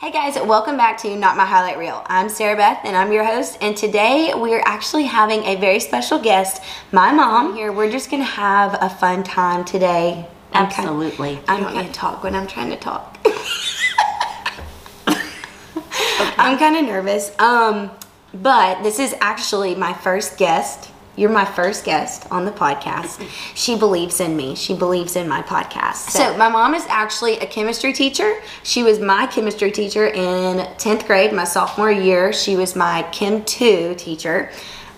Hey guys, welcome back to Not My Highlight Reel. I'm Sarah Beth and I'm your host, and today we're actually having a very special guest, my mom. Here, we're just gonna have a fun time today. I'm Absolutely. I don't need to talk when I'm trying to talk. I'm kind of nervous. Um, but this is actually my first guest. You're my first guest on the podcast. She believes in me. She believes in my podcast. So, my mom is actually a chemistry teacher. She was my chemistry teacher in 10th grade, my sophomore year. She was my Chem 2 teacher.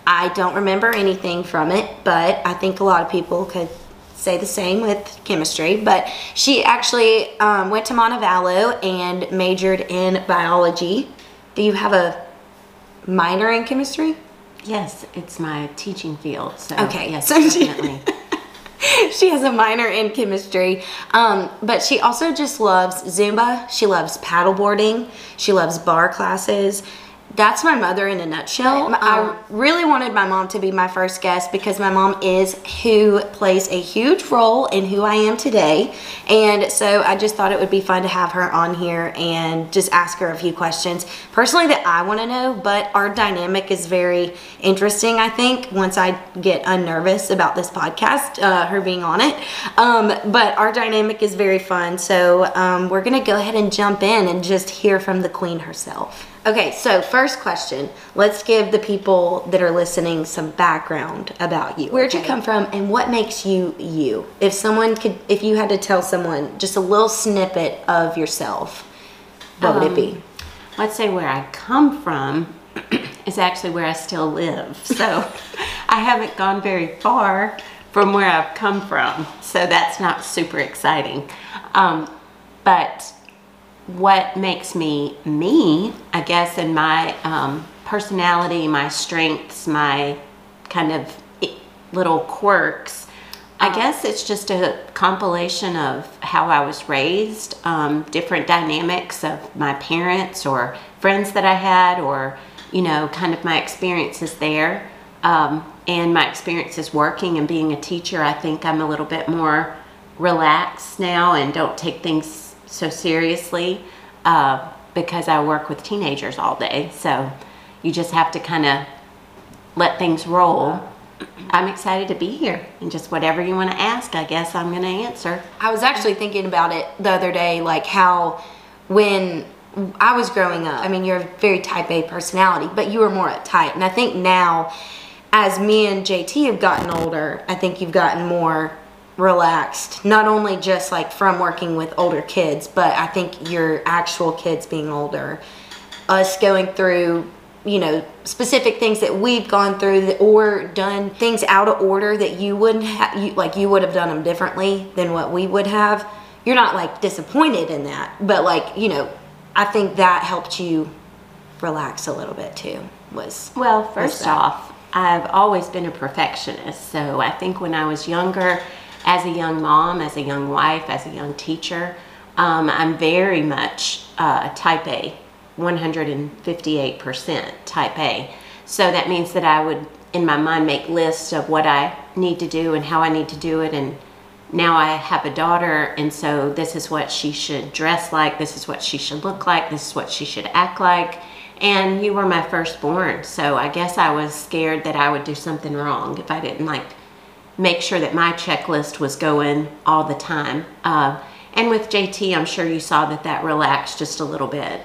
I don't remember anything from it, but I think a lot of people could say the same with chemistry, but she actually um, went to Montevallo and majored in biology. Do you have a minor in chemistry? Yes, it's my teaching field. So Okay, yes, so she- definitely. she has a minor in chemistry, um, but she also just loves Zumba. She loves paddleboarding. She loves barre classes. That's my mother in a nutshell. I really wanted my mom to be my first guest because my mom is who plays a huge role in who I am today. And so I just thought it would be fun to have her on here and just ask her a few questions personally that I want to know. But our dynamic is very interesting, I think, once I get unnervous about this podcast, uh, her being on it. Um, but our dynamic is very fun. So um, we're going to go ahead and jump in and just hear from the queen herself. Okay, so first question. Let's give the people that are listening some background about you. Where'd you come from and what makes you you? If someone could, if you had to tell someone just a little snippet of yourself, what would it be? Let's say where I come from is actually where I still live. So I haven't gone very far from where I've come from. So that's not super exciting. Um, but what makes me me, I guess, in my um, personality, my strengths, my kind of little quirks. I guess it's just a compilation of how I was raised, um, different dynamics of my parents or friends that I had, or, you know, kind of my experiences there. Um, and my experiences working and being a teacher, I think I'm a little bit more relaxed now and don't take things so seriously uh, because I work with teenagers all day. So you just have to kind of let things roll. I'm excited to be here and just whatever you want to ask, I guess I'm going to answer. I was actually thinking about it the other day, like how when I was growing up, I mean, you're a very type A personality, but you were more uptight. And I think now, as me and JT have gotten older, I think you've gotten more relaxed, not only just like from working with older kids, but I think your actual kids being older, us going through you know specific things that we've gone through or done things out of order that you wouldn't have you, like you would have done them differently than what we would have you're not like disappointed in that but like you know i think that helped you relax a little bit too was Well, first that? off, I've always been a perfectionist. So I think when I was younger, as a young mom, as a young wife, as a young teacher, um, I'm very much uh, type A, 158% type A. So that means that I would, in my mind, make lists of what I need to do and how I need to do it. And now I have a daughter, and so this is what she should dress like, this is what she should look like, this is what she should act like. And you were my firstborn, so I guess I was scared that I would do something wrong if I didn't like make sure that my checklist was going all the time. Uh, and with JT, I'm sure you saw that that relaxed just a little bit.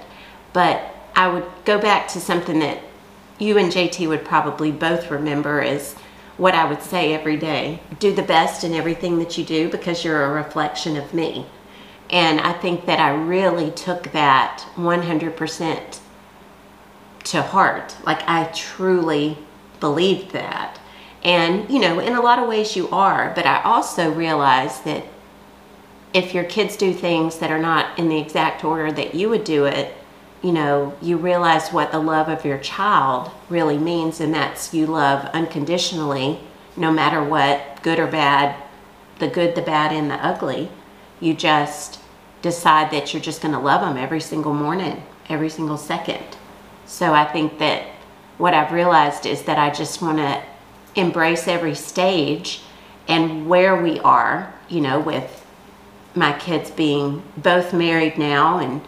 But I would go back to something that you and JT would probably both remember is what I would say every day. Do the best in everything that you do because you're a reflection of me. And I think that I really took that 100% to heart. Like I truly believed that. And, you know, in a lot of ways you are, but I also realize that if your kids do things that are not in the exact order that you would do it, you know, you realize what the love of your child really means, and that's you love unconditionally, no matter what, good or bad, the good, the bad, and the ugly. You just decide that you're just going to love them every single morning, every single second. So I think that what I've realized is that I just want to embrace every stage and where we are, you know, with my kids being both married now and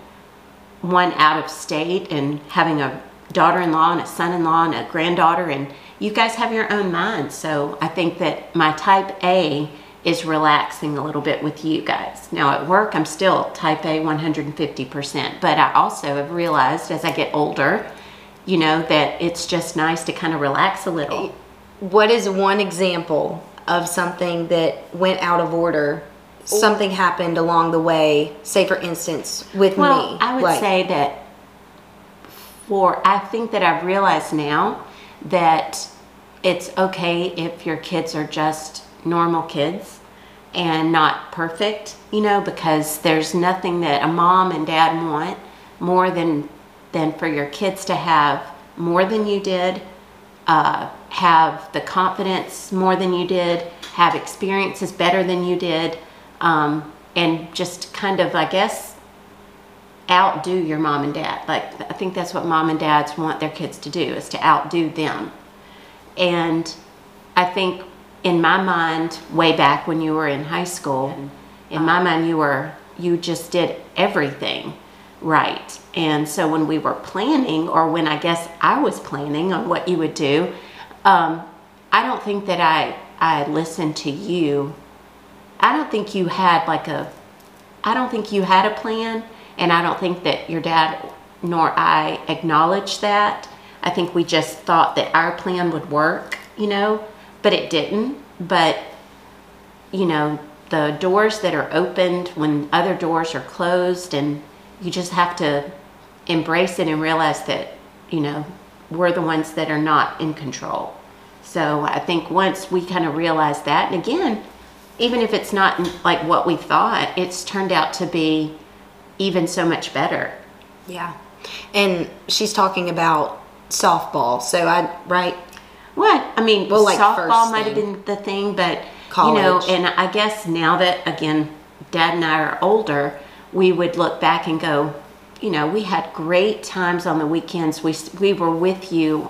one out of state and having a daughter-in-law and a son-in-law and a granddaughter and you guys have your own mind so i think that my type a is relaxing a little bit with you guys. Now at work i'm still type a 150% but i also have realized as i get older you know that it's just nice to kind of relax a little What is one example of something that went out of order? Something happened along the way, say for instance, with Well, me. I would like- say that for I think that I've realized now that it's okay if your kids are just normal kids and not perfect, you know, because there's nothing that a mom and dad want more than than for your kids to have more than you did, uh, have the confidence more than you did, have experiences better than you did, um, and just kind of, I guess, outdo your mom and dad. Like I think that's what mom and dads want their kids to do is to outdo them. And I think in my mind, way back when you were in high school, in my mind you were you just did everything right. And so when we were planning, or when I guess I was planning on what you would do, um, I don't think that I I listened to you. I don't think you had like a I don't think you had a plan, and I don't think that your dad nor I acknowledged that. I think we just thought that our plan would work, you know, but it didn't. But, you know, the doors that are opened when other doors are closed, and you just have to embrace it and realize that, you know, we're the ones that are not in control. So I think once we kind of realize that, and again, even if it's not like what we thought, it's turned out to be even so much better. Yeah. And she's talking about softball. So I right What? I mean, Well, like softball might have been the thing, but you know, College. and I guess now that again, Dad and I are older, we would look back and go, you know, we had great times on the weekends. We we were with you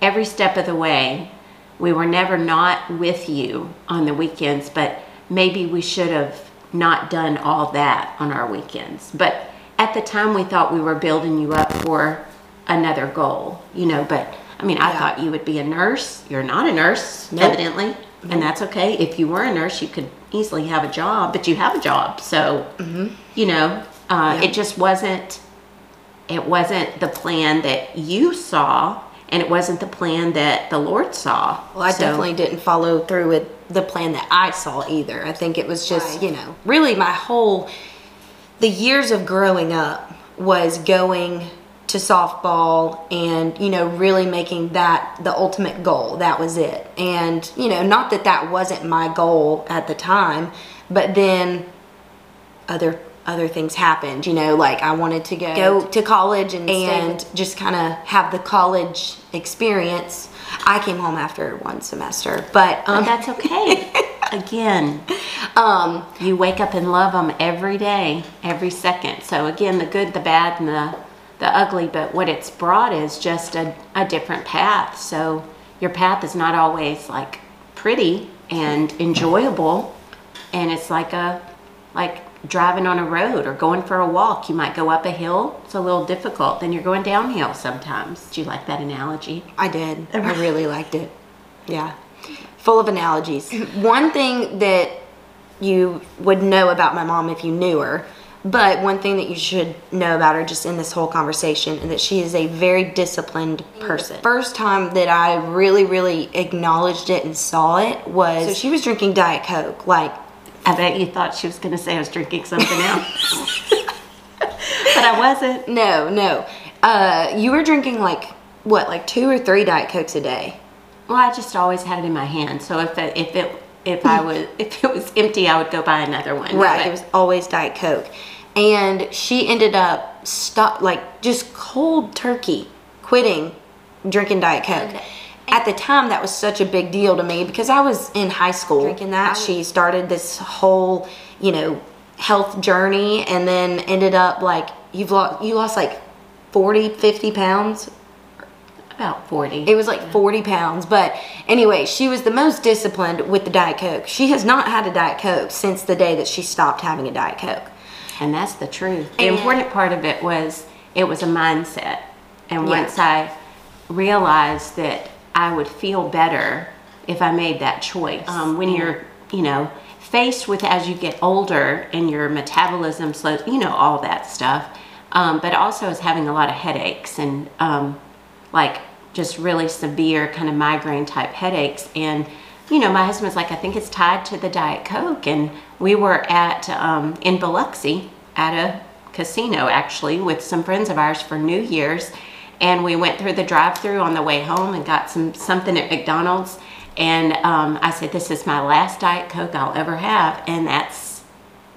every step of the way. We were never not with you on the weekends, but maybe we should have not done all that on our weekends. But at the time, we thought we were building you up for another goal, you know. But I mean, I Yeah. thought you would be a nurse. You're not a nurse, Nope. evidently, and that's okay. If you were a nurse, you could easily have a job, but you have a job, so you know, uh, Yeah. it just wasn't it wasn't the plan that you saw and it wasn't the plan that the lord saw Well, I So- definitely didn't follow through with the plan that I saw either. I think it was just, Right. you know, really my whole the years of growing up was going to softball and, you know, really making that the ultimate goal. That was it. And, you know, not that that wasn't my goal at the time, but then other other things happened you know like i wanted to go, go to college and, and just kind of have the college experience i came home after one semester but But um, that's okay again um you wake up and love them every day every second so again the good the bad and the the ugly but what it's brought is just a, a different path. So your path is not always like pretty and enjoyable. And it's like a like driving on a road or going for a walk. You might go up a hill. It's a little difficult. Then you're going downhill sometimes. Do you like that analogy? I did. I really liked it. Yeah. Full of analogies. One thing that you would know about my mom if you knew her but one thing that you should know about her just in this whole conversation is that she is a very disciplined person first time that i really really acknowledged it and saw it was so she was drinking diet coke like i bet you thought she was going to say i was drinking something else but i wasn't no no uh, you were drinking like what like two or three diet cokes a day Well, I just always had it in my hand. So if it, if it if I was if it was empty, I would go buy another one. Right. But- It was always Diet Coke. And she ended up stop like just cold turkey quitting drinking Diet Coke. At the time that was such a big deal to me because I was in high school drinking that. She started this whole, you know, health journey and then ended up like you've lost you lost like 40, 50 pounds about forty. it was like 40 pounds. But anyway, she was the most disciplined with the Diet Coke. She has not had a Diet Coke since the day that she stopped having a Diet Coke. And that's the truth. The And- important part of it was it was a mindset. And Yeah. once I realized that I would feel better if I made that choice. Um, when you're, you know, faced with as you get older and your metabolism slows, you know, all that stuff. Um, but also as having a lot of headaches and um, like just really severe kind of migraine type headaches. And, you know, my husband's like, I think it's tied to the Diet Coke. And we were at, um, in Biloxi at a casino actually with some friends of ours for New Year's. And we went through the drive through on the way home and got some something at McDonald's. And um, I said, this is my last Diet Coke I'll ever have. And that's,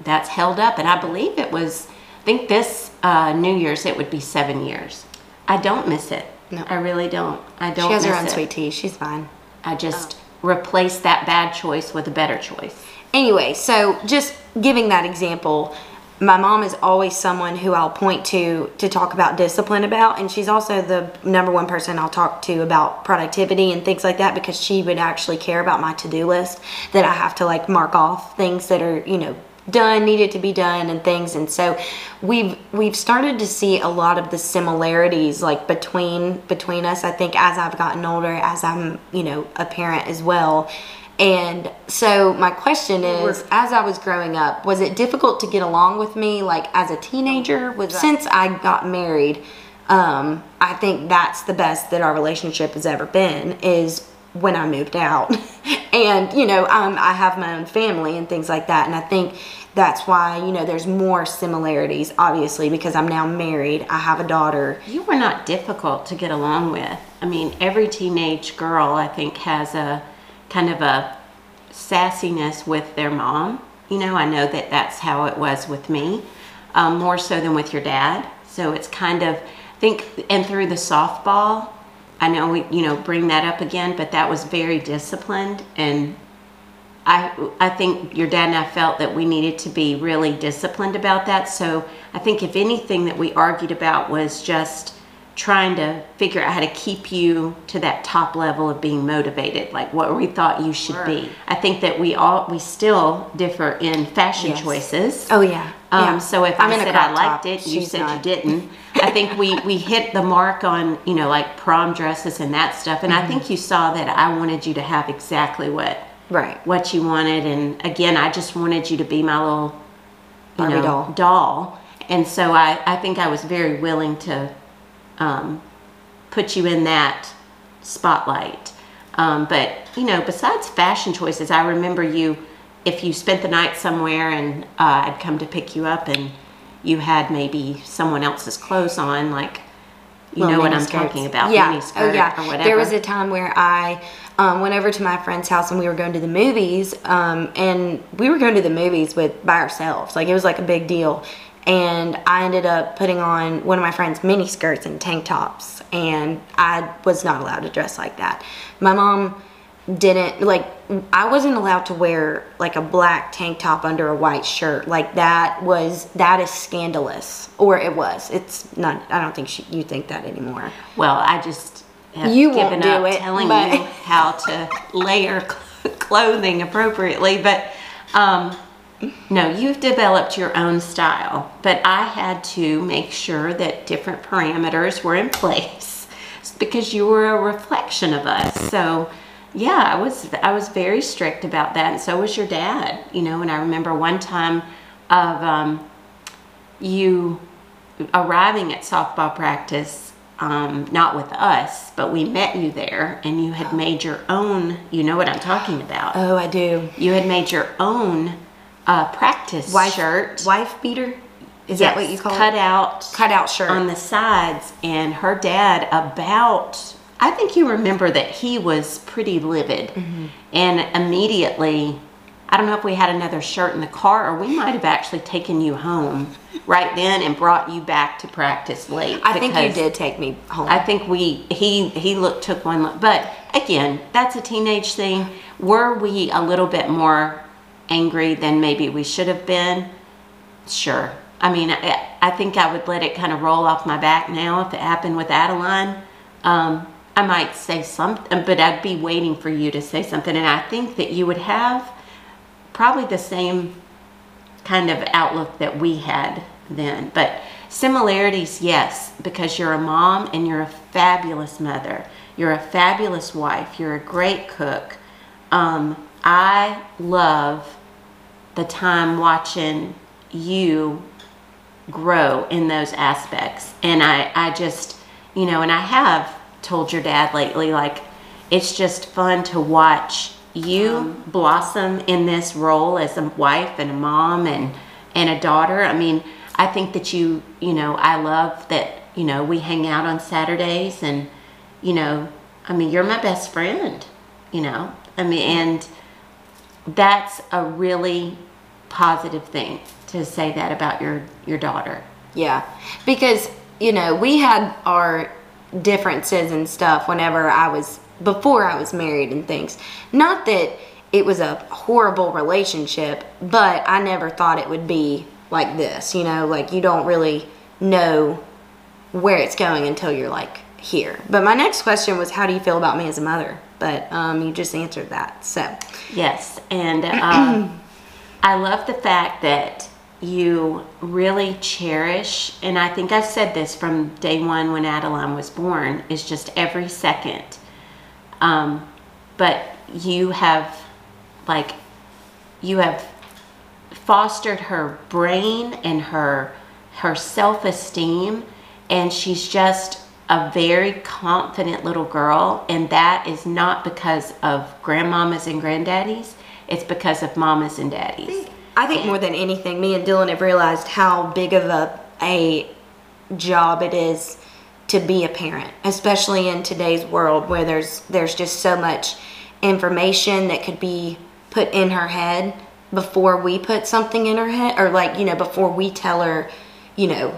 that's held up. And I believe it was, I think this uh, New Year's, it would be seven years. I don't miss it. No. I really don't. I don't She has her own it. sweet tea. She's fine. I just replaced that bad choice with a better choice. Anyway, so just giving that example, my mom is always someone who I'll point to to talk about discipline about, and she's also the number one person I'll talk to about productivity and things like that because she would actually care about my to do list that I have to like mark off things that are, you know, done needed to be done and things. And so we've we've started to see a lot of the similarities like between between us i think as i've gotten older as i'm you know a parent as well. And so my question is as i was growing up was it difficult to get along with me like as a teenager? With since i got married um, i think that's the best that our relationship has ever been is when I moved out. and, you know, um, I have my own family and things like that. And I think that's why, you know, there's more similarities, obviously, because I'm now married. I have a daughter. You were not difficult to get along with. I mean, every teenage girl, I think, has a kind of a sassiness with their mom. You know, I know that that's how it was with me, um, more so than with your dad. So it's kind of, I think, and through the softball, I know we, you know, bring that up again, but that was very disciplined and I, I think your dad and I felt that we needed to be really disciplined about that. So I think if anything that we argued about was just trying to figure out how to keep you to that top level of being motivated, like what we thought you should be. I think that we all we still differ in fashion Yes. choices. Oh, yeah. Um, yeah. So if I'm I said I liked top. it, you She's said not. you didn't. I think we we hit the mark on you know like prom dresses and that stuff, and I Mm-hmm. think you saw that I wanted you to have exactly what Right. what you wanted, and again, I just wanted you to be my little you Barbie know, doll. doll. And so I I think I was very willing to um, put you in that spotlight. Um, but you know, besides fashion choices, I remember you if you spent the night somewhere and uh, I'd come to pick you up and you had maybe someone else's clothes on, like you Little know what I'm skirts. talking about, Yeah. oh, yeah. There was a time where I um, went over to my friend's house and we were going to the movies, um, and we were going to the movies with by ourselves. Like it was like a big deal. And I ended up putting on one of my friend's mini skirts and tank tops, and I was not allowed to dress like that. My mom didn't like I wasn't allowed to wear like a black tank top under a white shirt. Like that was that is scandalous, or it was. It's not. I don't think she, you think that anymore. Well, I just have You given up it, telling but- you how to layer clothing appropriately, but um, no, you've developed your own style. But I had to make sure that different parameters were in place because you were a reflection of us. So. Yeah, I was I was very strict about that, and so was your dad. You know, and I remember one time of um, you arriving at softball practice, um, not with us, but we met you there, and you had made your own. You know what I'm talking about. Oh, I do. You had made your own uh, practice Wife shirt. wife beater. Is that what you Yes, call cut it? out Cut out shirt. on the sides, and her dad about. I think you remember that he was pretty livid, Mm-hmm. and immediately. I don't know if we had another shirt in the car, or we might have actually taken you home right then and brought you back to practice late. I think you did take me home. I think we he he looked took one look, but again, that's a teenage thing. Were we a little bit more angry than maybe we should have been? Sure. I mean, I, I think I would let it kind of roll off my back now if it happened with Adeline. Um, I might say something, but I'd be waiting for you to say something, and I think that you would have probably the same kind of outlook that we had then. But similarities, yes, because you're a mom and you're a fabulous mother. You're a fabulous wife. You're a great cook. Um, I love the time watching you grow in those aspects. And I, I just, you know, and I have told your dad lately, like, it's just fun to watch you uh-huh. blossom in this role as a wife and a mom and and a daughter. I mean, I think that you, you know, I love that, you know, we hang out on Saturdays and, you know, I mean, you're my best friend, you know. I mean, and that's a really positive thing to say that about your your daughter. Yeah, because you know we had our differences and stuff whenever I was before I was married and things. Not that it was a horrible relationship, but I never thought it would be like this. You know, like you don't really know where it's going until you're like here. But my next question was, how do you feel about me as a mother? But um, you just answered that. So Yes, and um, I love the fact that you really cherish, and I think I've said this from day one when Adeline was born, is just every second. Um, but you have, like, you have fostered her brain and her her self-esteem and she's just a very confident little girl and that is not because of grandmamas and granddaddies it's because of mamas and daddies I think more than anything, me and Dylan have realized how big of a a job it is to be a parent, especially in today's world where there's there's just so much information that could be put in her head before we put something in her head or like, you know, before we tell her, you know,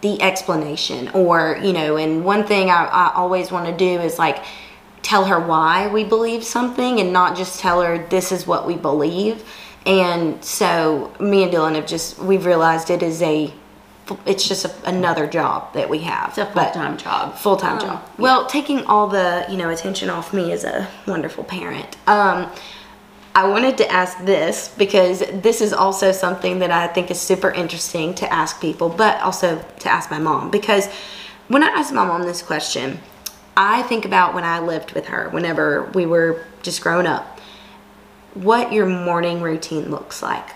the explanation or, you know, and one thing I, I always want to do is like tell her why we believe something and not just tell her this is what we believe. And so me and Dylan have just we've realized it is a it's just a, another job that we have. it's a full-time job Full time job. Well, taking all the you know attention off me as a wonderful parent. Um, I wanted to ask this because this is also something that I think is super interesting to ask people, but also to ask my mom because when I asked my mom this question, I think about when I lived with her, whenever we were just growing up what your morning routine looks like.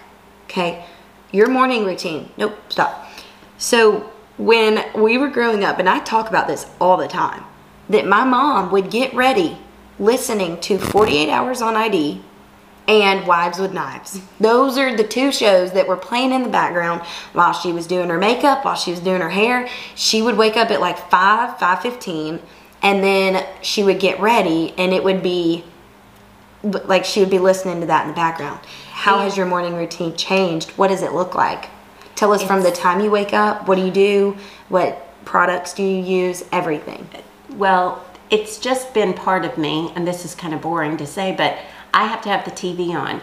Okay? Your morning routine. Nope, stop. So, when we were growing up, and I talk about this all the time, that my mom would get ready listening to 48 Hours on ID and Wives with Knives. Those are the two shows that were playing in the background while she was doing her makeup, while she was doing her hair. She would wake up at like 5, 5.15, and then she would get ready, and it would be like she would be listening to that in the background. How has your morning routine changed? What does it look like? Tell us from the time you wake up. What do you do? What products do you use? Everything. Well, it's just been part of me, and this is kind of boring to say, but I have to have the TV on.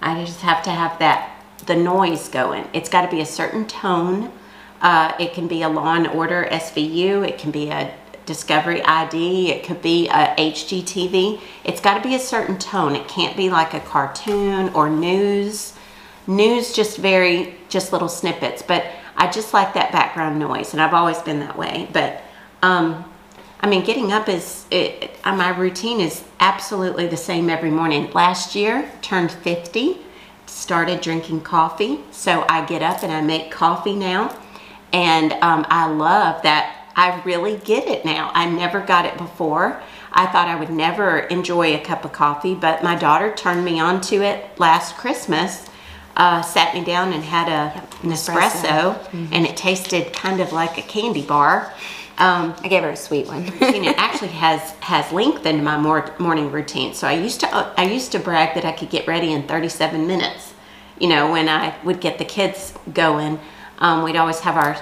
I just have to have that the noise going. It's got to be a certain tone. Uh, it can be a Law and Order SVU. It can be a Discovery ID. It could be a HGTV. It's got to be a certain tone. It can't be like a cartoon or news. News just very just little snippets, but I just like that background noise, and I've always been that way. But um, I mean, getting up is it, my routine is absolutely the same every morning. Last year, turned 50, started drinking coffee, so I get up and I make coffee now, and um, I love that. I really get it now. I never got it before. I thought I would never enjoy a cup of coffee, but my daughter turned me on to it last Christmas. Uh, sat me down and had a an espresso, and it tasted kind of like a candy bar. Um, I gave her a sweet one. routine it actually has has lengthened my mor- morning routine. So I used to I used to brag that I could get ready in 37 minutes. You know, when I would get the kids going, um, we'd always have our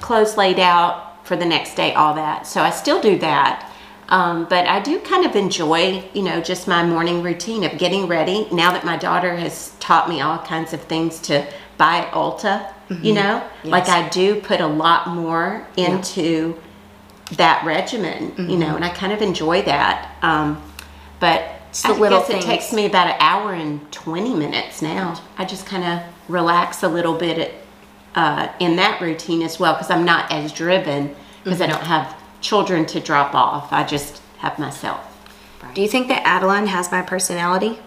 clothes laid out for the next day, all that. So I still do that. Um, but I do kind of enjoy, you know, just my morning routine of getting ready. Now that my daughter has taught me all kinds of things to buy at Ulta, you know, like I do put a lot more into that regimen, you know, and I kind of enjoy that. Um, but It's the I little guess things. it takes me about an hour and 20 minutes now. I just kind of relax a little bit at, uh, in that routine as well because I'm not as driven because Mm-hmm. I don't have children to drop off. I just have myself. Do you think that Adeline has my personality?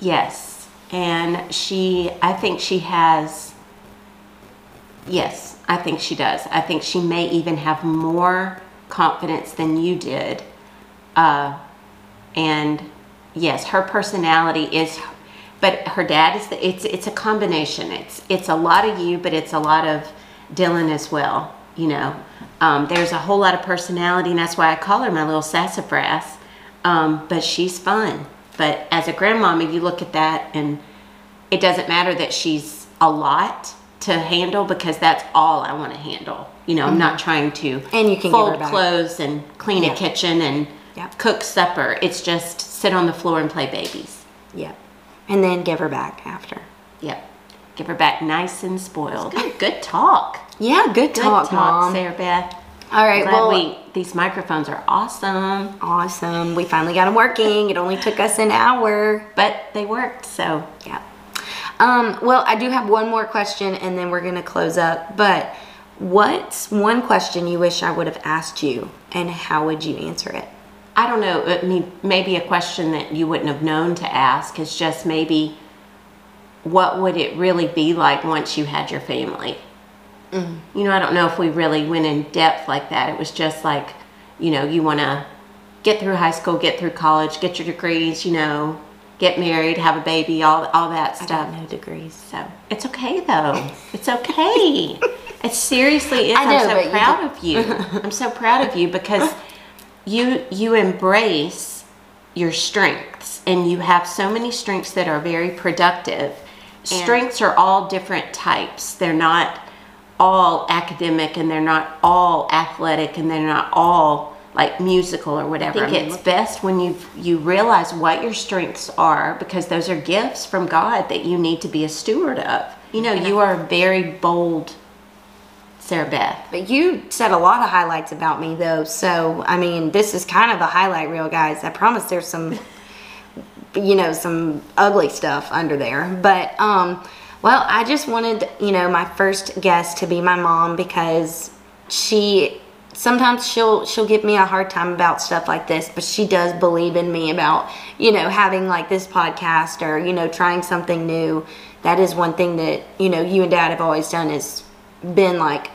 Yes. And she, I think she has, yes, I think she does. I think she may even have more confidence than you did. Uh, and yes, her personality is, but her dad is, the, it's, it's a combination. It's, it's a lot of you, but it's a lot of Dylan as well, you know. Um, there's a whole lot of personality, and that's why I call her my little sassafras. Um, but she's fun. But as a grandmama, you look at that, and it doesn't matter that she's a lot to handle because that's all I want to handle. You know, I'm not trying to Mm-hmm. And you can fold clothes and clean Yeah. a kitchen and Yeah. cook supper. It's just sit on the floor and play babies. Yep. And then give her back after. Yep. Give her back nice and spoiled. Good, good talk. Yeah, good Good talk, Mom. Sarah Beth. All right, Glad well, we, these microphones are awesome, awesome. We finally got them working. It only took us an hour. but they worked. So Yeah. Um, well, I do have one more question and then we're going to close up. But what's one question you wish I would have asked you and how would you answer it? I don't know. I mean, maybe a question that you wouldn't have known to ask is just maybe what would it really be like once you had your family? Mm-hmm. You know, I don't know if we really went in depth like that. It was just like, you know, you want to get through high school, get through college, get your degrees, you know, get married, have a baby, all all that I stuff. no degrees. So it's okay though. It's okay. it seriously is. I but so proud of you. I'm so proud of you because you you embrace your strengths and you have so many strengths that are very productive. Strengths are all different types. They're not all academic and they're not all athletic and they're not all like musical or whatever. I think it's best when you you realize what your strengths are because those are gifts from God that you need to be a steward of. You know, you are a very bold Sarah Beth. But you said a lot of highlights about me though. So, I mean, this is kind of a highlight reel, guys. I promise there's some you know, some ugly stuff under there. But um well, I just wanted, you know, my first guest to be my mom because she sometimes she'll she'll give me a hard time about stuff like this, but she does believe in me about, you know, having like this podcast or, you know, trying something new. That is one thing that, you know, you and dad have always done is been like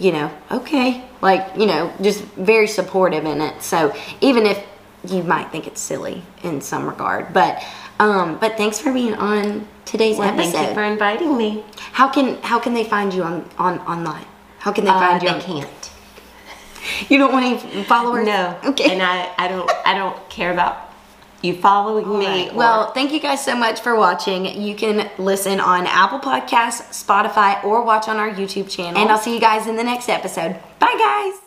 you know, okay, like, you know, just very supportive in it. So even if you might think it's silly in some regard, but um, but thanks for being on today's Well, episode. thank you for inviting me. how can how can they find you on on online? How can they Uh, find you? they on- can't. You don't want any followers? No. Okay. And I, I don't I don't care about you following me. Right. Well, thank you guys so much for watching. You can listen on Apple Podcasts, Spotify, or watch on our YouTube channel. And I'll see you guys in the next episode. Bye, guys.